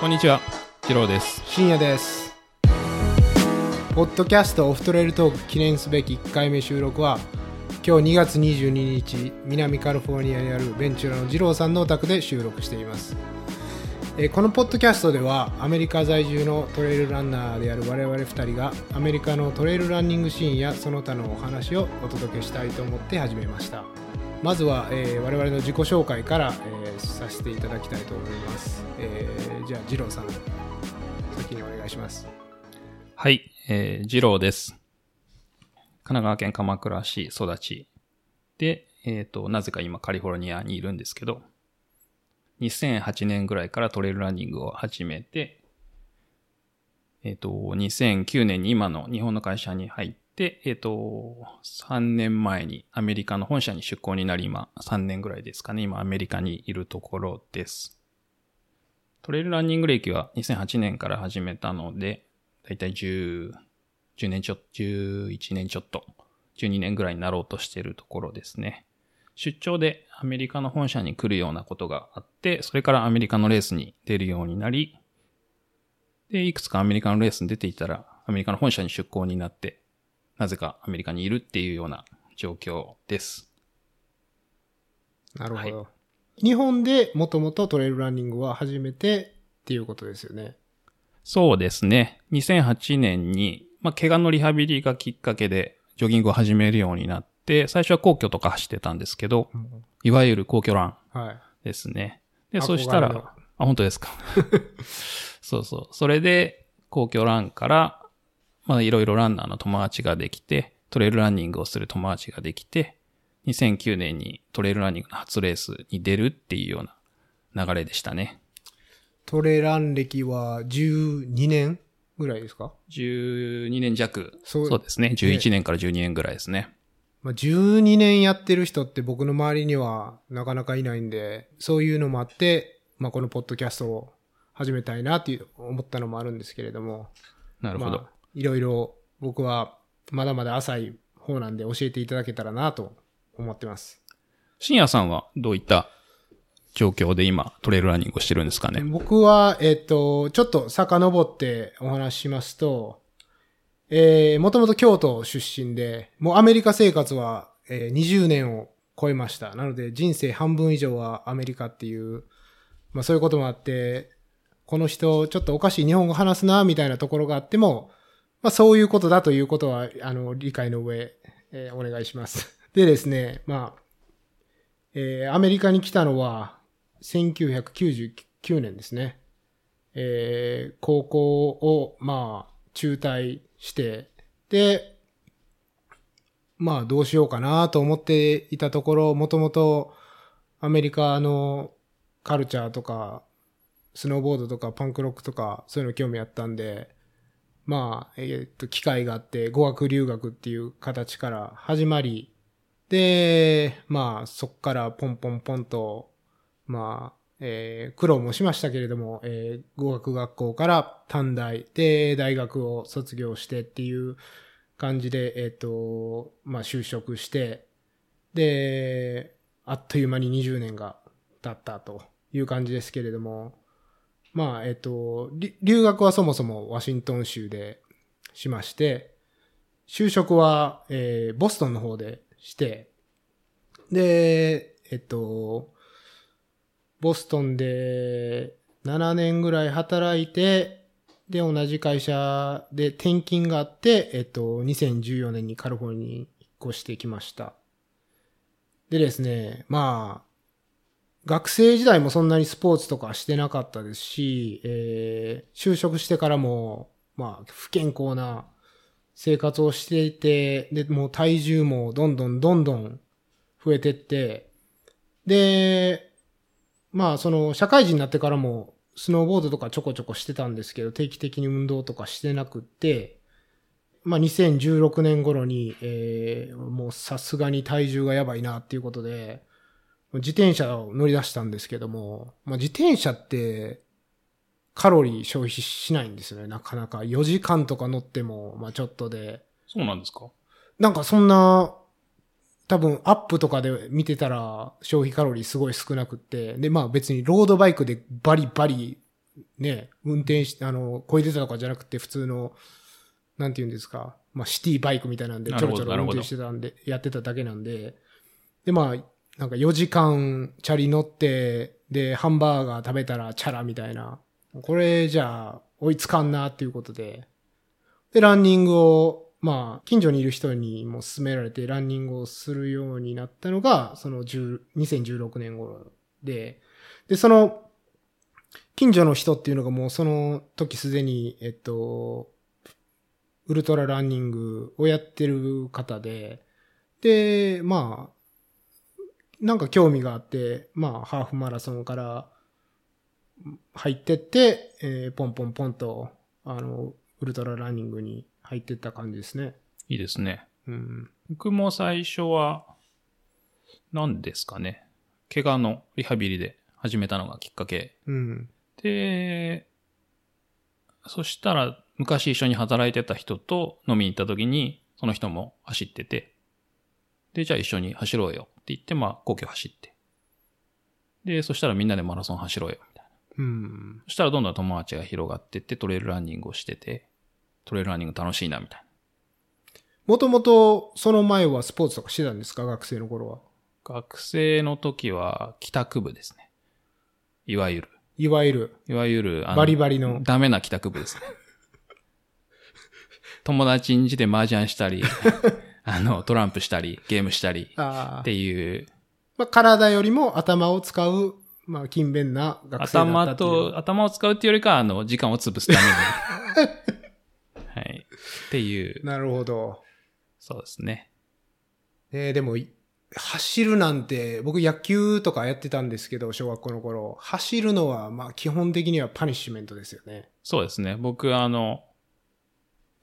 こんにちは、次郎です。深夜です。ポッドキャストオフトレイルトーク記念すべき1回目収録は今日2月22日南カリフォルニアにあるベンチュラの二郎さんのお宅で収録しています。えこのポッドキャストではアメリカ在住のトレイルランナーである我々2人がアメリカのトレイルランニングシーンやその他のお話をお届けしたいと思って始めました。まずは、えー我々の自己紹介から、えーさせていただきたいと思います、えーじゃあ二郎さん先にお願いしますはい、えー、次郎です。神奈川県鎌倉市育ち。で、えっ、と、なぜか今カリフォルニアにいるんですけど、2008年ぐらいからトレイルランニングを始めて、えっ、ーと、2009年に今の日本の会社に入って、えっ、と、3年前にアメリカの本社に出向になり、今、3年ぐらいですかね、今アメリカにいるところです。トレイルランニング歴は2008年から始めたので、だいたい10、10年ちょっと、11年ちょっと、12年ぐらいになろうとしているところですね。出張でアメリカの本社に来るようなことがあって、それからアメリカのレースに出るようになり、で、いくつかアメリカのレースに出ていたら、アメリカの本社に出向になって、なぜかアメリカにいるっていうような状況です。なるほど、日本でもともとトレイルランニングは始めてっていうことですよねそうですね。2008年に、まあ、怪我のリハビリがきっかけで、ジョギングを始めるようになって、最初は皇居とか走ってたんですけど、いわゆる皇居ランはいですね。で、憧れのそしたら、あ、本当ですか。そうそう。それで、皇居ランから、まあ、いろいろランナーの友達ができて、トレイルランニングをする友達ができて、2009年にトレイルランニングの初レースに出るっていうような流れでしたね。トレラン歴は12年ぐらいですか、12年弱。そそううですね。11年から12年ぐらいですね。まあ、12年やってる人って僕の周りにはなかなかいないんで、そういうのもあって、まあ、このポッドキャストを始めたいなっていう思ったのもあるんですけれども、なるほど。まあ、いろいろ僕はまだまだ浅い方なんで教えていただけたらなと思ってます。深夜さんはどういった状況で今トレイルランニングをしてるんですかね？僕は、えっ、と、ちょっと遡ってお話ししますと、えー、もともと京都出身で、もうアメリカ生活は、えー20年を超えました。なので人生半分以上はアメリカっていう、まあそういうこともあって、この人ちょっとおかしい日本語話すな、みたいなところがあっても、まあそういうことだということは、あの、理解の上、えーお願いします。でですね、まあ、えーアメリカに来たのは、1999年ですね。えー高校を、まあ、中退して、で、まあ、どうしようかなと思っていたところ、もともとアメリカのカルチャーとか、スノーボードとかパンクロックとか、そういうの興味あったんで、まあ、えっと、機会があって、語学留学っていう形から始まり、で、まあ、そっからポンポンポンと、まあ、えー苦労もしましたけれども、えー語学学校から短大で大学を卒業してっていう感じで、えっ、と、まあ就職して、で、あっという間に20年が経ったという感じですけれども、まあ、えっ、と、留学はそもそもワシントン州でしまして、就職は、えーボストンの方でして、で、えっと、ボストンで7年ぐらい働いて、で、同じ会社で転勤があって、えっと、2014年にカリフォルニアに引っ越してきました。でですね、まあ、学生時代もそんなにスポーツとかしてなかったですし、えー就職してからも、まあ、不健康な生活をしていて、で、もう体重もどんどんどんどん増えてって、で、まあ、その、社会人になってからも、スノーボードとかちょこちょこしてたんですけど、定期的に運動とかしてなくって、まあ、2016年頃に、えーもうさすがに体重がやばいなっていうことで、自転車を乗り出したんですけども、まあ、自転車って、カロリー消費しないんですよね、なかなか。4時間とか乗っても、まあちょっとで。そうなんですか？なんかそんな、多分アップとかで見てたら消費カロリーすごい少なくって。で、まあ別にロードバイクでバリバリね、運転し、あの、こいでたとかじゃなくて普通の、なんて言うんですか、まあシティバイクみたいなんで、ちょろちょろ運転してたんで、やってただけなんで、で、まあ、なんか4時間チャリ乗って、で、ハンバーガー食べたらチャラみたいな。これじゃあ、追いつかんなっていうことで。で、ランニングを、まあ、近所にいる人にも勧められて、ランニングをするようになったのが、その10 2016年頃で、で、その、近所の人っていうのがもうその時すでに、えっと、ウルトラランニングをやってる方で、で、まあ、なんか興味があって、まあ、ハーフマラソンから入ってって、えーポンポンポンと、あの、ウルトラランニングに入ってった感じですね。いいですね。うん。僕も最初は、何ですかね。怪我のリハビリで始めたのがきっかけ。うん。で、そしたら、昔一緒に働いてた人と飲みに行った時に、その人も走ってて、で、じゃあ一緒に走ろうよって言って、まあ、皇居走って。で、そしたらみんなでマラソン走ろうよ、みたいな。うん。そしたらどんどん友達が広がってって、トレイルランニングをしてて、トレイルランニング楽しいな、みたいな。もともと、その前はスポーツとかしてたんですか学生の頃は？学生の時は帰宅部ですね。いわゆる。いわゆる、いわゆる、あのバリバリの。ダメな帰宅部ですね。友達ん家で麻雀したり、あの、トランプしたり、ゲームしたりっていう、まあ、体よりも頭を使う、まあ、勤勉な学生だった頭。と、頭を使うっていうよりかは、あの、時間を潰すために。はい。っていう、なるほど。そうですね。えーでも、い走るなんて、僕野球とかやってたんですけど、小学校の頃。走るのは、まあ、基本的にはパニッシュメントですよね。そうですね。僕、あの、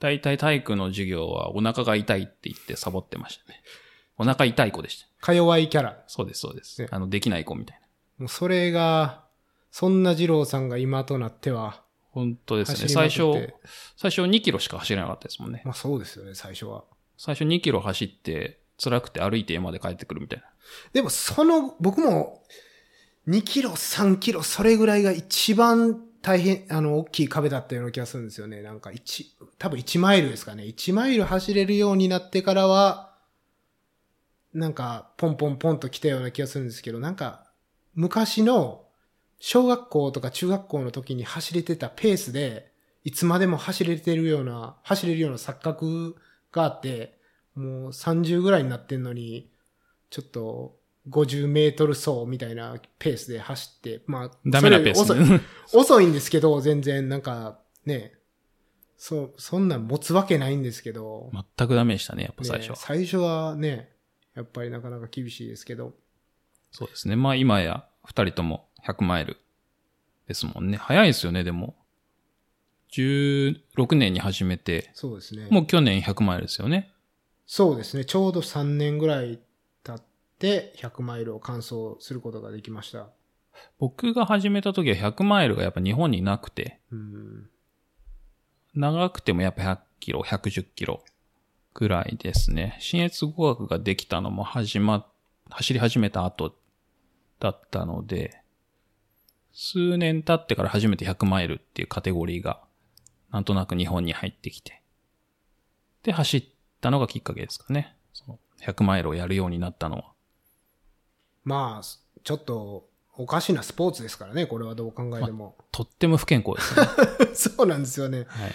大体体育の授業はお腹が痛いって言ってサボってましたね。お腹痛い子でした。か弱いキャラ。そうです、そうですね。あの、できない子みたいな。もうそれが、そんな二郎さんが今となっては、本当ですね。走りま最くって初、最初2キロしか走れなかったですもんね。まあそうですよね、最初は。最初2キロ走って、辛くて歩いて家まで帰ってくるみたいな。でも、その、僕も、2キロ、3キロ、それぐらいが一番大変、あの、大きい壁だったような気がするんですよね。なんか1、多分1マイルですかね。1マイル走れるようになってからは、なんか、ポンポンポンと来たような気がするんですけど、なんか、昔の、小学校とか中学校の時に走れてたペースで、いつまでも走れてるような、走れるような錯覚があって、もう30ぐらいになってんのに、ちょっと50メートル走みたいなペースで走って、まあ、ダメなペースね。遅いんですけど、全然なんかね、そう、そんなん持つわけないんですけど、全くダメでしたね、やっぱね最初は。最初はね、やっぱりなかなか厳しいですけど、そうですね。まあ今や2人とも100マイルですもんね。早いですよね、でも。16年に始めて、そうですね。もう去年100マイルですよね。そうですね。ちょうど3年ぐらい経って100マイルを完走することができました。僕が始めた時は100マイルがやっぱ日本になくて、うん。長くてもやっぱ100キロ、110キロぐらいですね。新越語学ができたのも始ま、走り始めた後だったので、数年経ってから初めて100マイルっていうカテゴリーが、なんとなく日本に入ってきて、で、走ったのがきっかけですかね。その100マイルをやるようになったのは。まあ、ちょっとおかしなスポーツですからね、これはどう考えても。とっても不健康ですね。そうなんですよね。はい。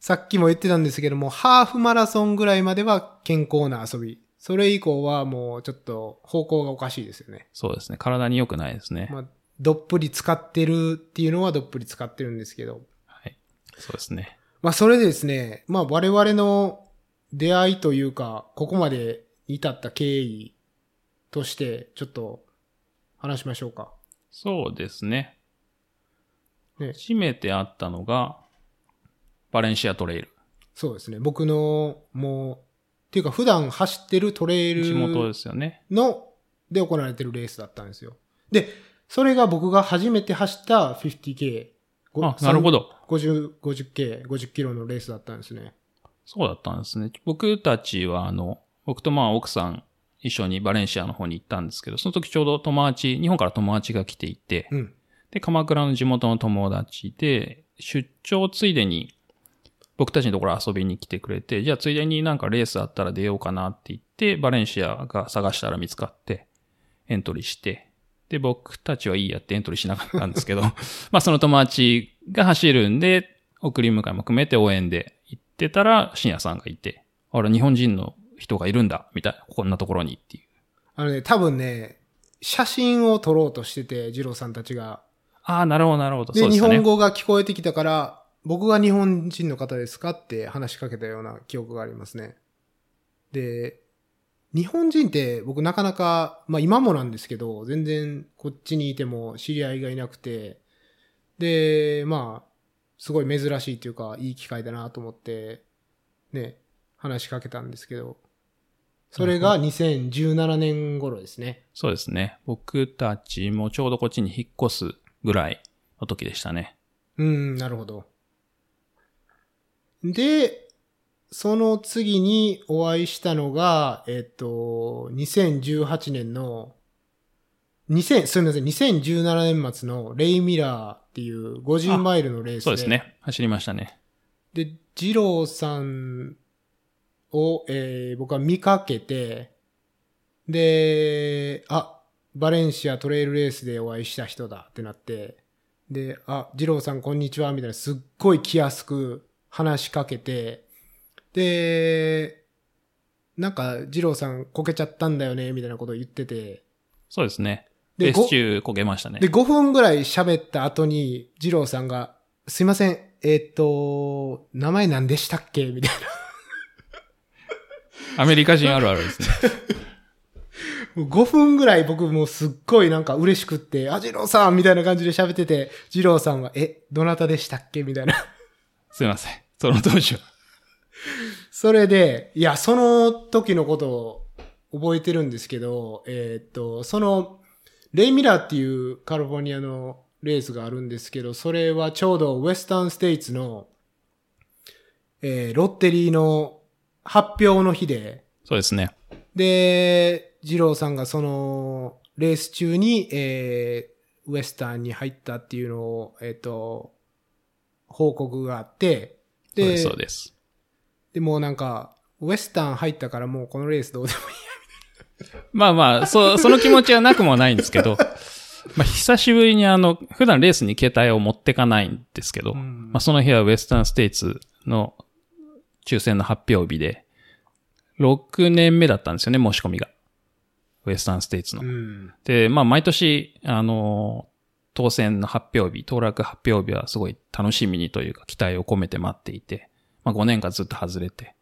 さっきも言ってたんですけども、ハーフマラソンぐらいまでは健康な遊び。それ以降はもうちょっと方向がおかしいですよね。そうですね。体に良くないですね。まあ、どっぷり使ってるっていうのはどっぷり使ってるんですけど。はい。そうですね。まあそれでですね、まあ我々の出会いというか、ここまで至った経緯として、ちょっと話しましょうか。そうですね。ね初めて会ったのが、バレンシアトレイル。そうですね。僕の、もう、っていうか普段走ってるトレイル地元ですよね。の、で行われてるレースだったんですよ。で、それが僕が初めて走った 50K。ごあ、なるほど。50、50K、50キロのレースだったんですね。そうだったんですね。僕たちは、あの、僕とまあ奥さん一緒にバレンシアの方に行ったんですけど、その時ちょうど友達、日本から友達が来ていて、うん。で、鎌倉の地元の友達で、出張ついでに、僕たちのところ遊びに来てくれて、じゃあついでになんかレースあったら出ようかなって言って、バレンシアが探したら見つかって、エントリーして、で、僕たちはいいやってエントリーしなかったんですけど、まあその友達が走るんで、送り迎えも含めて応援で行ってたら、深夜さんがいて、あら、日本人の人がいるんだ、みたいな、こんなところにっていう。あのね、多分ね、写真を撮ろうとしてて、二郎さんたちが。ああ、なるほど、なるほど。で、ね。日本語が聞こえてきたから、僕が日本人の方ですかって話しかけたような記憶がありますね。で、日本人って僕なかなか、まあ今もなんですけど、全然こっちにいても知り合いがいなくて、で、まあ、すごい珍しいっていうか、いい機会だなと思って、ね、話しかけたんですけど、それが2017年頃ですね。そうですね。僕たちもちょうどこっちに引っ越すぐらいの時でしたね。うん、なるほど。で、その次にお会いしたのが、えっと、2018年の、2000、すみません、2017年末のレイミラーっていう50マイルのレースで。そうです。ね。走りましたね。で、ジローさんを、えー僕は見かけて、で、あ、バレンシアトレイルレースでお会いした人だってなって、で、あ、ジローさんこんにちは、みたいな、すっごい気安く話しかけて、で、なんか、ジローさんこけちゃったんだよね、みたいなことを言ってて、そうですね。でレース中焦げましたねで、。5分ぐらい喋った後に、ジローさんが、すいません、えーっと、名前何でしたっけ？みたいな。アメリカ人あるあるですね。もう5分ぐらい僕もうすっごいなんか嬉しくって、あ、ジローさんみたいな感じで喋ってて、ジローさんは、え、どなたでしたっけ？みたいな。すいません。その当時は。それで、いや、その時のことを覚えてるんですけど、えーっと、その、レイミラーっていうカリフォルニアのレースがあるんですけど、それはちょうどウェスタンステイツの、えーロッテリーの発表の日で、そうですね。で、二郎さんがその、レース中に、えーウエスタンに入ったっていうのを、えっ、と、報告があって、そうで、そうです。でもうなんか、ウエスタン入ったからもうこのレースどうでもいい。まあまあ、そ、その気持ちはなくもないんですけど、まあ久しぶりにあの、普段レースに携帯を持ってかないんですけど、んまあその日はウェスタンステイツの抽選の発表日で、6年目だったんですよね、申し込みが。ウェスタンステイツの。うん。で、まあ毎年、あの、当選の発表日、当落発表日はすごい楽しみにというか期待を込めて待っていて、まあ5年間ずっと外れて、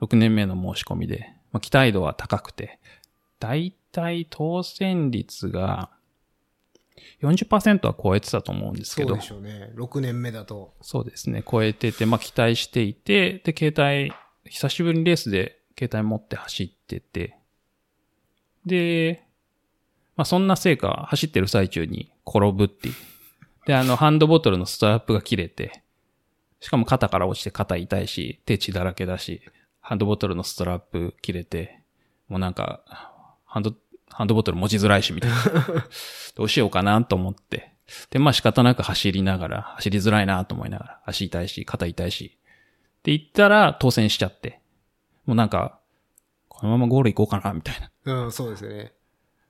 6年目の申し込みで、まあ期待度は高くて、だいたい当選率が40%は超えてたと思うんですけどそうで、しょうね。6年目だと。そうですね、超えてて、まあ期待していて、で、携帯、久しぶりにレースで携帯持って走ってて、で、まあそんなせいか、走ってる最中に転ぶっていう。で、あの、ハンドボトルのストラップが切れて、しかも肩から落ちて肩痛いし、手血だらけだし、ハンドボトルのストラップ切れて、もうなんか、ハンド、ハンドボトル持ちづらいし、みたいな。どうしようかなと思って。で、まあ仕方なく走りながら、走りづらいなと思いながら、足痛いし、肩痛いし。って言ったら当選しちゃって。もうなんか、このままゴール行こうかな、みたいな。うん、そうですよね。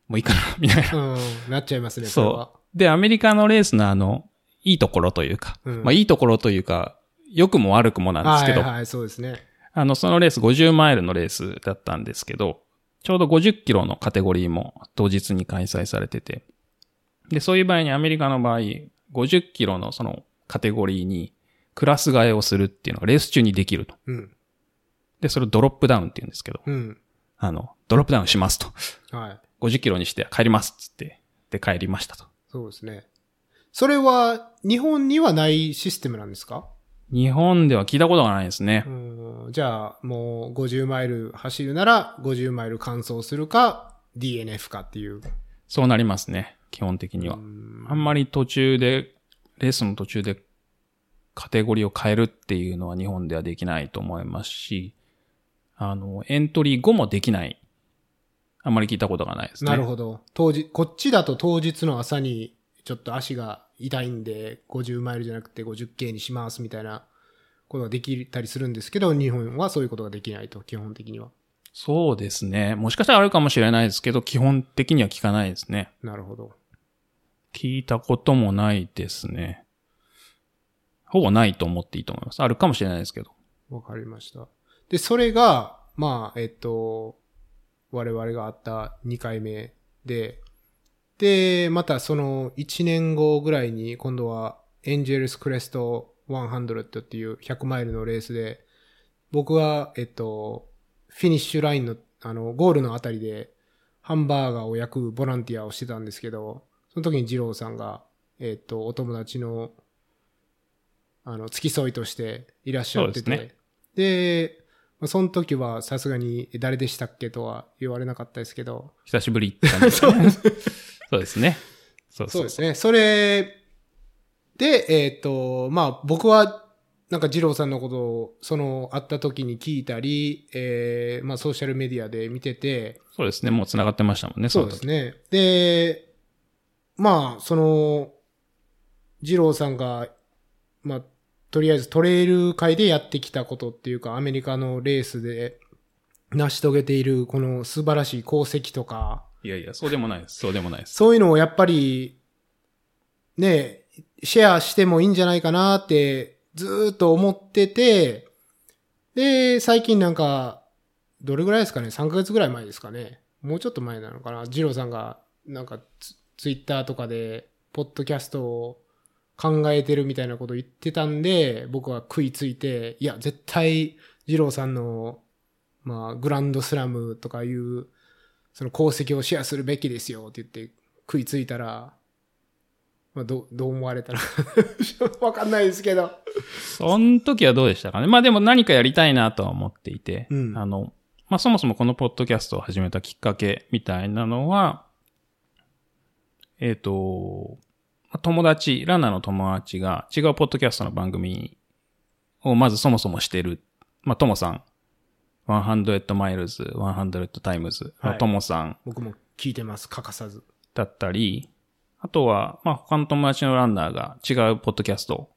もういいかな、みたいな。うん、なっちゃいますね、そ。う。で、アメリカのレースのあの、いいところというか、うんまあいいところというか、良くも悪くもなんですけど、はいはい、そうですね。あの、そのレース50マイルのレースだったんですけど、ちょうど50キロのカテゴリーも当日に開催されてて、で、そういう場合にアメリカの場合、50キロのそのカテゴリーにクラス替えをするっていうのがレース中にできると。うん。で、それをドロップダウンって言うんですけど、うん。あの、ドロップダウンしますと。はい。50キロにして帰りますっつって、で、帰りましたと。そうですね。それは、日本にはないシステムなんですか？日本では聞いたことがないですね。うんじゃあ、もう50マイル走るなら、50マイル完走するか、DNF かっていう。そうなりますね。基本的には。うんあんまり途中で、レースの途中でカテゴリーを変えるっていうのは日本ではできないと思いますし、あの、エントリー後もできない。あんまり聞いたことがないですね。なるほど。当日、こっちだと当日の朝にちょっと足が痛いんで、50マイルじゃなくて 50K にしますみたいなことができたりするんですけど、日本はそういうことができないと、基本的には。そうですね。もしかしたらあるかもしれないですけど、基本的には聞かないですね。なるほど。聞いたこともないですね。ほぼないと思っていいと思います。あるかもしれないですけど。わかりました。で、それが、まあ、えっと、我々があった2回目で、で、またその1年後ぐらいに今度はエンジェルスクレスト100っていう100マイルのレースで、僕は、えっと、フィニッシュラインの、あの、ゴールのあたりで、ハンバーガーを焼くボランティアをしてたんですけど、その時に二郎さんが、えっと、お友達の、あの、付き添いとしていらっしゃってて、そうですね。で、まあその時はさすがに誰でしたっけとは言われなかったですけど、久しぶりって感じですね。そうですね。そうそうですね。それで、えっ、と、まあ僕は、なんか二郎さんのことを、その、会った時に聞いたり、えー、まあソーシャルメディアで見てて、そうですね。もう繋がってましたもんね、そうですね。で、まあ、その、二郎さんが、まあ、とりあえずトレイル界でやってきたことっていうか、アメリカのレースで成し遂げているこの素晴らしい功績とか、いやいや、そうでもないです。そうでもないです。そういうのをやっぱり、ね、シェアしてもいいんじゃないかなってずっと思ってて、で、最近なんか、どれぐらいですかね ?3 ヶ月ぐらい前ですかね？もうちょっと前なのかな？ジローさんが、なんかツ、ツイッターとかで、ポッドキャストを考えてるみたいなこと言ってたんで、僕は食いついて、いや、絶対、ジローさんの、まあ、グランドスラムとかいう、その功績をシェアするべきですよって言って食いついたら、まあ、ど、どう思われたら？わかんないですけど。その時はどうでしたかね？まあでも何かやりたいなとは思っていて、うんあの、まあそもそもこのポッドキャストを始めたきっかけみたいなのは、えっ、と、まあ友達、ランナーの友達が違うポッドキャストの番組をまずそもそもしてる。まあ、ともさん、100 miles, 100 times のともさん。僕も聞いてます、欠かさず。だったり、あとは、まあ、他の友達のランナーが違うポッドキャスト。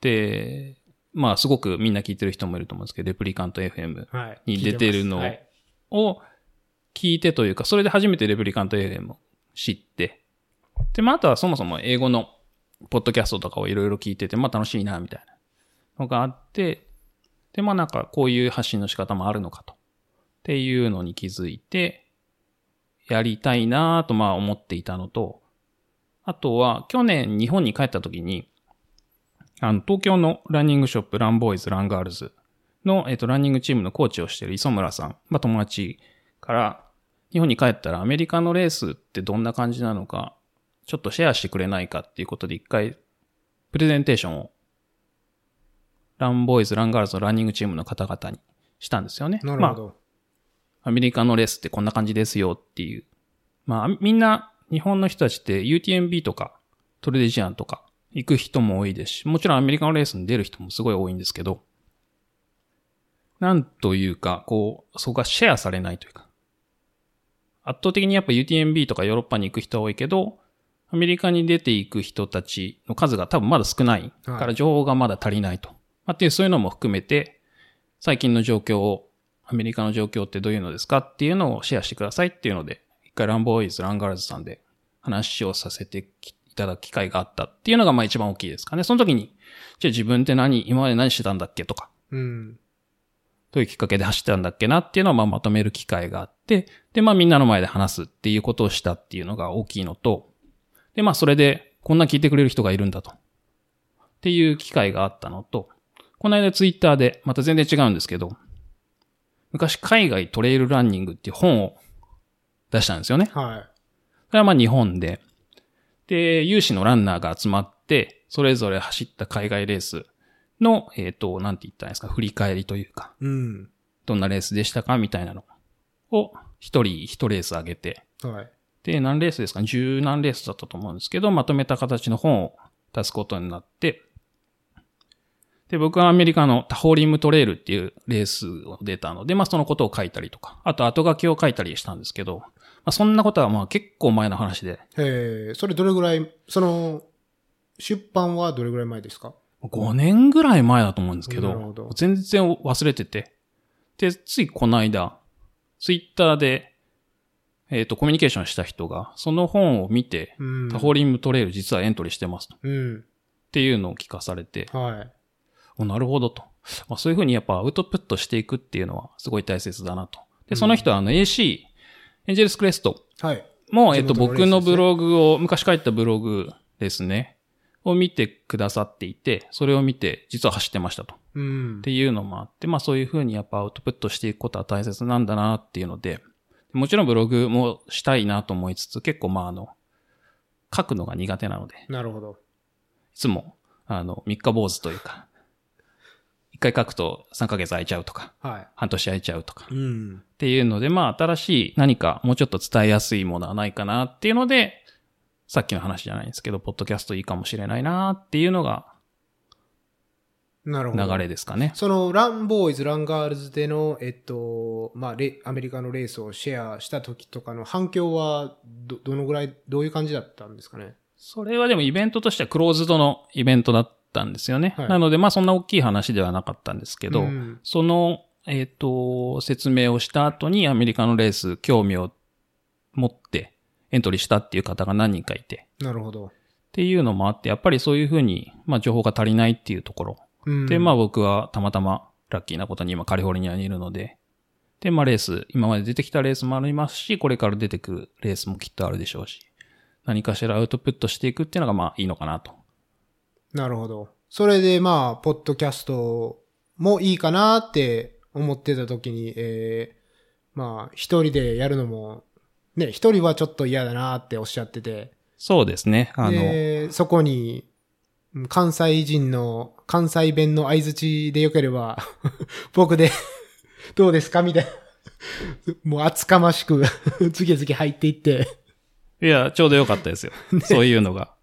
で、まあ、すごくみんな聞いてる人もいると思うんですけど、レプリカント FM はい。に出てるのを聞いてというか、それで初めてレプリカント FM を知って、で、まあ、あとはそもそも英語のポッドキャストとかをいろいろ聞いてて、まあ、楽しいな、みたいなのがあって、で、まあ、なんか、こういう発信の仕方もあるのかと。っていうのに気づいて、やりたいなとまあ思っていたのと、あとは去年日本に帰った時に、あの、東京のランニングショップ、ランボーイズ、ランガールズの、えっと、ランニングチームのコーチをしている磯村さん、まあ友達から、日本に帰ったらアメリカのレースってどんな感じなのか、ちょっとシェアしてくれないかっていうことで一回、プレゼンテーションを、ランボーイズ、ランガールズのランニングチームの方々にしたんですよね。まあなるほど。アメリカのレースってこんな感じですよっていう。まあ、みんな、日本の人たちって UTMB とか、トレデジアンとか、行く人も多いですし、もちろんアメリカのレースに出る人もすごい多いんですけど、なんというか、こう、そこがシェアされないというか、圧倒的にやっぱ UTMB とかヨーロッパに行く人は多いけど、アメリカに出ていく人たちの数が多分まだ少ないから情報がまだ足りないと。まあ、っていうそういうのも含めて、最近の状況を、アメリカの状況ってどういうのですかっていうのをシェアしてくださいっていうので、一回ランボーイズ、ランガールズさんで話をさせていただく機会があったっていうのがまあ一番大きいですかね。その時に、じゃあ自分って何、今まで何してたんだっけとか、うん。どういうきっかけで走ってたんだっけなっていうのをまあまとめる機会があって、で、まあみんなの前で話すっていうことをしたっていうのが大きいのと、で、まあそれでこんな聞いてくれる人がいるんだと。っていう機会があったのと、この間ツイッターで、また全然違うんですけど、昔海外トレイルランニングっていう本を出したんですよね。はそれはまあ日本で。で、有志のランナーが集まって、それぞれ走った海外レースの、えっ、と、なんて言ったらいいんですか、振り返りというか、い。うん。どんなレースでしたかみたいなのを、一人一レース上げて、はい。で、何レースですか？十何レースだったと思うんですけど、まとめた形の本を出すことになって、で、僕はアメリカのタホーリムトレイルっていうレースを出たので、まあそのことを書いたりとか、あと後書きを書いたりしたんですけど、まあ、そんなことはまあ結構前の話で、えー、それどれぐらい、その、出版はどれぐらい前ですか？5年ぐらい前だと思うんですけど、ど全然忘れてて。で、ついこの間、ツイッターで、えっ、と、コミュニケーションした人が、その本を見て、うん。タホリンムトレイル実はエントリーしてますと。っうん。ていうのを聞かされて、はい。おなるほどと。まあ、そういうふうにやっぱアウトプットしていくっていうのはすごい大切だなと。で、その人はあの AC、エンジェルスクレストはい。も、えっと、僕のブログを、昔書いたブログですね。を見てくださっていて、それを見て、実は走ってましたと。うんっ。ていうのもあって、まあそういうふうにやっぱアウトプットしていくことは大切なんだなっていうので、もちろんブログもしたいなと思いつつ、結構まああの、書くのが苦手なので、いなるほど。つも、あの、三日坊主というか、一回書くと3ヶ月空いちゃうとか、は半年空いちゃうとか、い。うん。っていうので、まあ新しい何かもうちょっと伝えやすいものはないかなっていうので、さっきの話じゃないんですけど、ポッドキャストいいかもしれないなっていうのがなるほど。流れですかね。その、ランボーイズ、ランガールズでの、えっと、まあ、レアメリカのレースをシェアした時とかの反響は、ど、どのぐらい、どういう感じだったんですかね？それはでもイベントとしてはクローズドのイベントだったんですよね。はいなので、まあそんな大きい話ではなかったんですけど、うんその、えっ、と、説明をした後にアメリカのレース興味を持ってエントリーしたっていう方が何人かいて、なるほど。っていうのもあって、やっぱりそういうふうに、まあ情報が足りないっていうところ。うん。で、まあ僕はたまたまラッキーなことに今カリフォルニアにいるので、で、まあレース、今まで出てきたレースもありますし、これから出てくるレースもきっとあるでしょうし、何かしらアウトプットしていくっていうのがまあいいのかなと。なるほど。それで、まあ、ポッドキャストもいいかなって思ってた時に、えー、まあ、一人でやるのも、ね、一人はちょっと嫌だなっておっしゃってて、そうですね。あの、で、そこに、うん関西人の、関西弁の相槌でよければ、僕で、どうですかみたいな。もう厚かましく、次々入っていって。いや、ちょうどよかったですよ。そういうのが。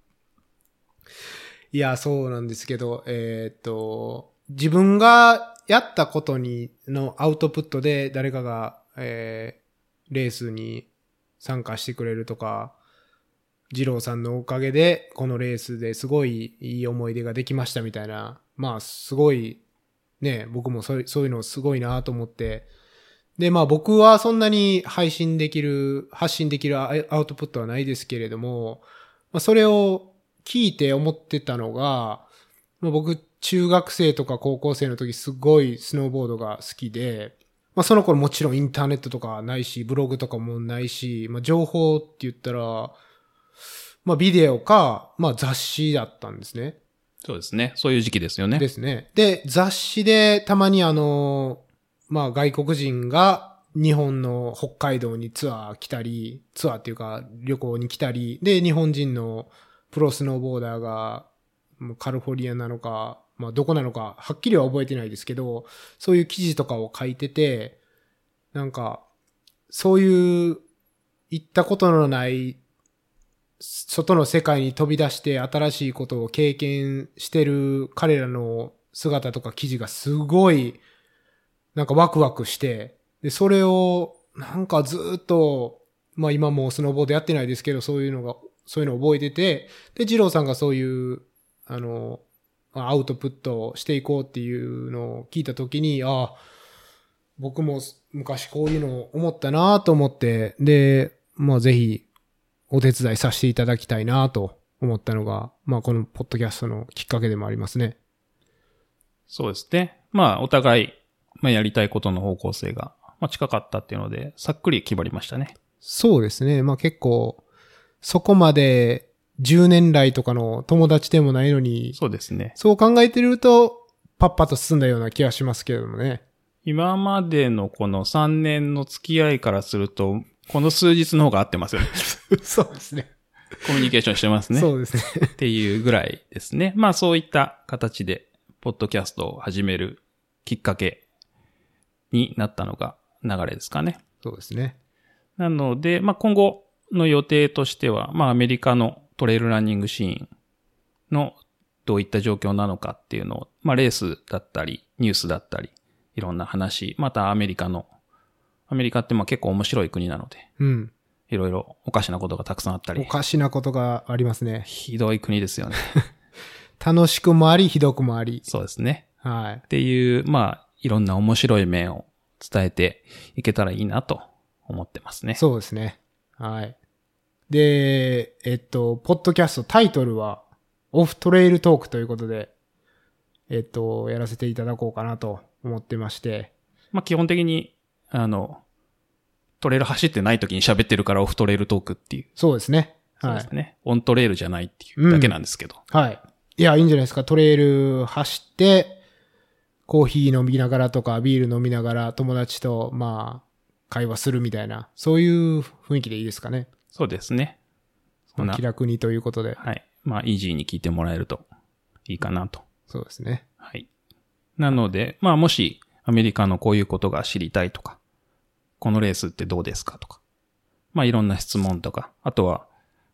いや、そうなんですけど、えーっと、自分がやったことに、のアウトプットで誰かが、えー、レースに参加してくれるとか、二郎さんのおかげで、このレースですごいいい思い出ができましたみたいな、まあ、すごい、ね、僕もそういうのすごいなと思って、で、まあ僕はそんなに配信できる、発信できるアウトプットはないですけれども、まあそれを聞いて思ってたのが、まあ、僕中学生とか高校生の時すごいスノーボードが好きで、まあその頃もちろんインターネットとかないし、ブログとかもないし、まあ情報って言ったら、まあビデオか、まあ雑誌だったんですね。そうですね。そういう時期ですよね。ですね。で、雑誌でたまにあの、まあ外国人が日本の北海道にツアー来たり、ツアーっていうか旅行に来たり、で、日本人のプロスノーボーダーがカリフォルニアなのか、まあどこなのか、はっきりは覚えてないですけど、そういう記事とかを書いてて、なんか、そういう行ったことのない外の世界に飛び出して新しいことを経験してる彼らの姿とか記事がすごい、なんかワクワクして、で、それを、なんかずっと、まあ今もスノーボードやってないですけど、そういうのが、そういうのを覚えてて、で、二郎さんがそういう、あの、アウトプットをしていこうっていうのを聞いたときに、ああ、僕も昔こういうのを思ったなと思って、で、まあぜひお手伝いさせていただきたいなと思ったのが、まあこのポッドキャストのきっかけでもありますね。そうですね。まあ、お互い、まあ、やりたいことの方向性が、まあ、近かったっていうので、さっくり決まりましたね。そうですね。まあ結構、そこまで10年来とかの友達でもないのに、そうですね。そう考えてると、パッパと進んだような気がしますけれどもね。今までのこの3年の付き合いからすると、この数日の方が合ってますよね。そうですね。コミュニケーションしてますね。そうですね。っていうぐらいですね。まあそういった形で、ポッドキャストを始めるきっかけになったのが流れですかね。そうですね。なので、まあ今後の予定としては、まあアメリカのトレイルランニングシーンのどういった状況なのかっていうのを、まあレースだったり、ニュースだったり、いろんな話、またアメリカの、アメリカってまあ結構面白い国なので、うん。いろいろおかしなことがたくさんあったおり、かしなことがありますね。ひどい国ですよね。楽しくもあり、ひどくもあり。そうですね。はい。っていう、まあ、いろんな面白い面を伝えていけたらいいなと思ってますね。そうですね。はい。で、えっと、ポッドキャストタイトルは、オフトレイルトークということで、えっと、やらせていただこうかなと思ってまして。まあ、基本的に、あの、トレイル走ってない時に喋ってるからオフトレイルトークっていう。そうですね。はいそうです。ね。オントレイルじゃないっていうだけなんですけど。はい。いや、いいんじゃないですか。トレイル走って、コーヒー飲みながらとか、ビール飲みながら、友達と、まあ、会話するみたいな、そういう雰囲気でいいですかね。そうですね。そんな気、楽にということで。はい。まあ、イージーに聞いてもらえるといいかなと。そうですね。はい。なので、まあ、もし、アメリカのこういうことが知りたいとか、このレースってどうですかとか、まあ、いろんな質問とか、あとは、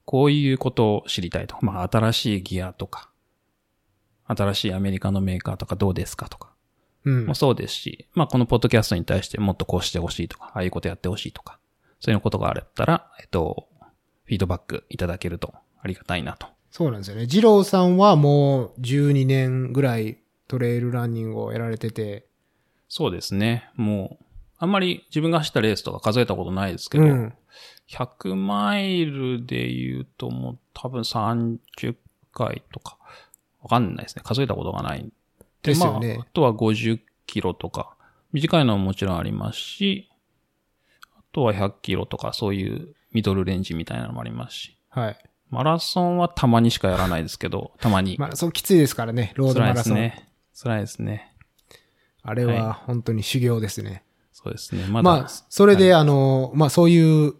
こういうことを知りたいとか、まあ、新しいギアとか、新しいアメリカのメーカーとかどうですかとか、うんも。そうですし、まあ、このポッドキャストに対してもっとこうしてほしいとか、ああいうことやってほしいとか、そういうことがあったら、えっと、フィードバックいただけるとありがたいなと。そうなんですよね。二郎さんはもう12年ぐらいトレイルランニングをやられてて、そうですね。もう、あんまり自分が走ったレースとか数えたことないですけど、うん。100マイルで言うともう多分30回とか、わかんないですね。数えたことがない。ですよねまあ、あとは50キロとか、短いのももちろんありますし、あとは100キロとかそういうミドルレンジみたいなのもありますし、はい。マラソンはたまにしかやらないですけど、たまに。まあ、そうきついですからね、ロード辛いでマラソン。すね。辛いですね。あれは本当に修行ですね。そうですね。まだ、まあ、それで、あの、まあそういう、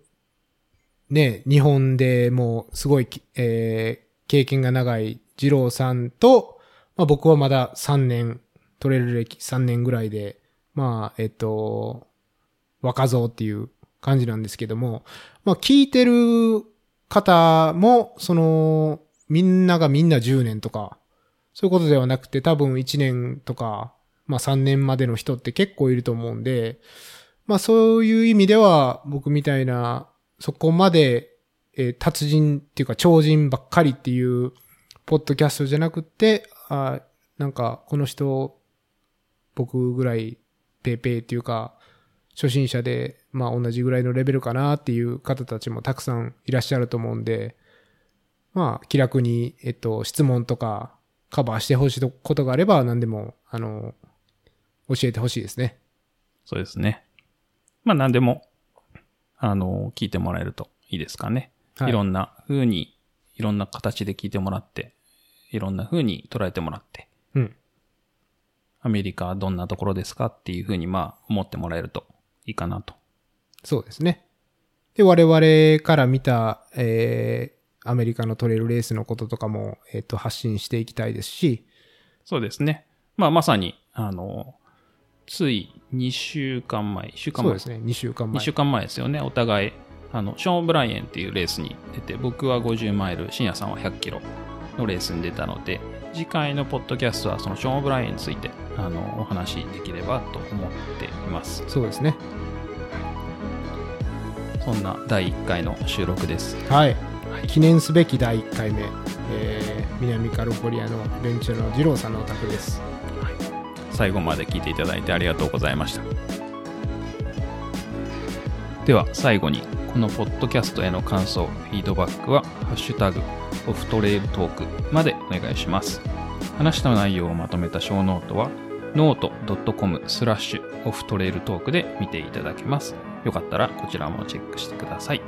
ね、日本でもうすごいき、えー経験が長い二郎さんと、まあ僕はまだ3年、トレイル歴3年ぐらいで、まあ、えっと、若造っていう感じなんですけども、まあ聞いてる方も、その、みんながみんな10年とか、そういうことではなくて多分1年とか、まあ3年までの人って結構いると思うんで、まあそういう意味では僕みたいなそこまで、え達人っていうか超人ばっかりっていうポッドキャストじゃなくて、あーなんかこの人僕ぐらいペーペーっていうか初心者でまあ同じぐらいのレベルかなっていう方たちもたくさんいらっしゃると思うんで、まあ気楽に、えっと、質問とかカバーしてほしいことがあれば何でも、あの、教えてほしいですね。そうですね。まあ何でも、あの、聞いてもらえるといいですかね。はいいろんな風に、いろんな形で聞いてもらって、いろんな風に捉えてもらって、うん。アメリカはどんなところですかっていう風にまあ思ってもらえるといいかなと。そうですね。で、我々から見た、えー、アメリカのトレイルレースのこととかも、えっ、と、発信していきたいですし、そうですね。まあまさに、あの、つい2週間前、1週間前そうですね、2週間2前。週間前ですよね。お互い、あの、ショーン・オブライエンっていうレースに出て、僕は50マイル、深夜さんは100キロのレースに出たので、次回のポッドキャストはそのショーン・オブライエンについて、あの、お話しできればと思っています。そうですね。そんな第1回の収録です。はい。はい。記念すべき第1回目、えー、南カリフォルニアのベンチャーの二郎さんのお宅です。最後まで聞いていただいてありがとうございました。では最後にこのポッドキャストへの感想、フィードバックは「ハッシュタグ Off Trail Talk」までお願いします。話した内容をまとめた小ノートはノート .com スラッシュオフトレイルトークで見ていただけます。よかったらこちらもチェックしてください。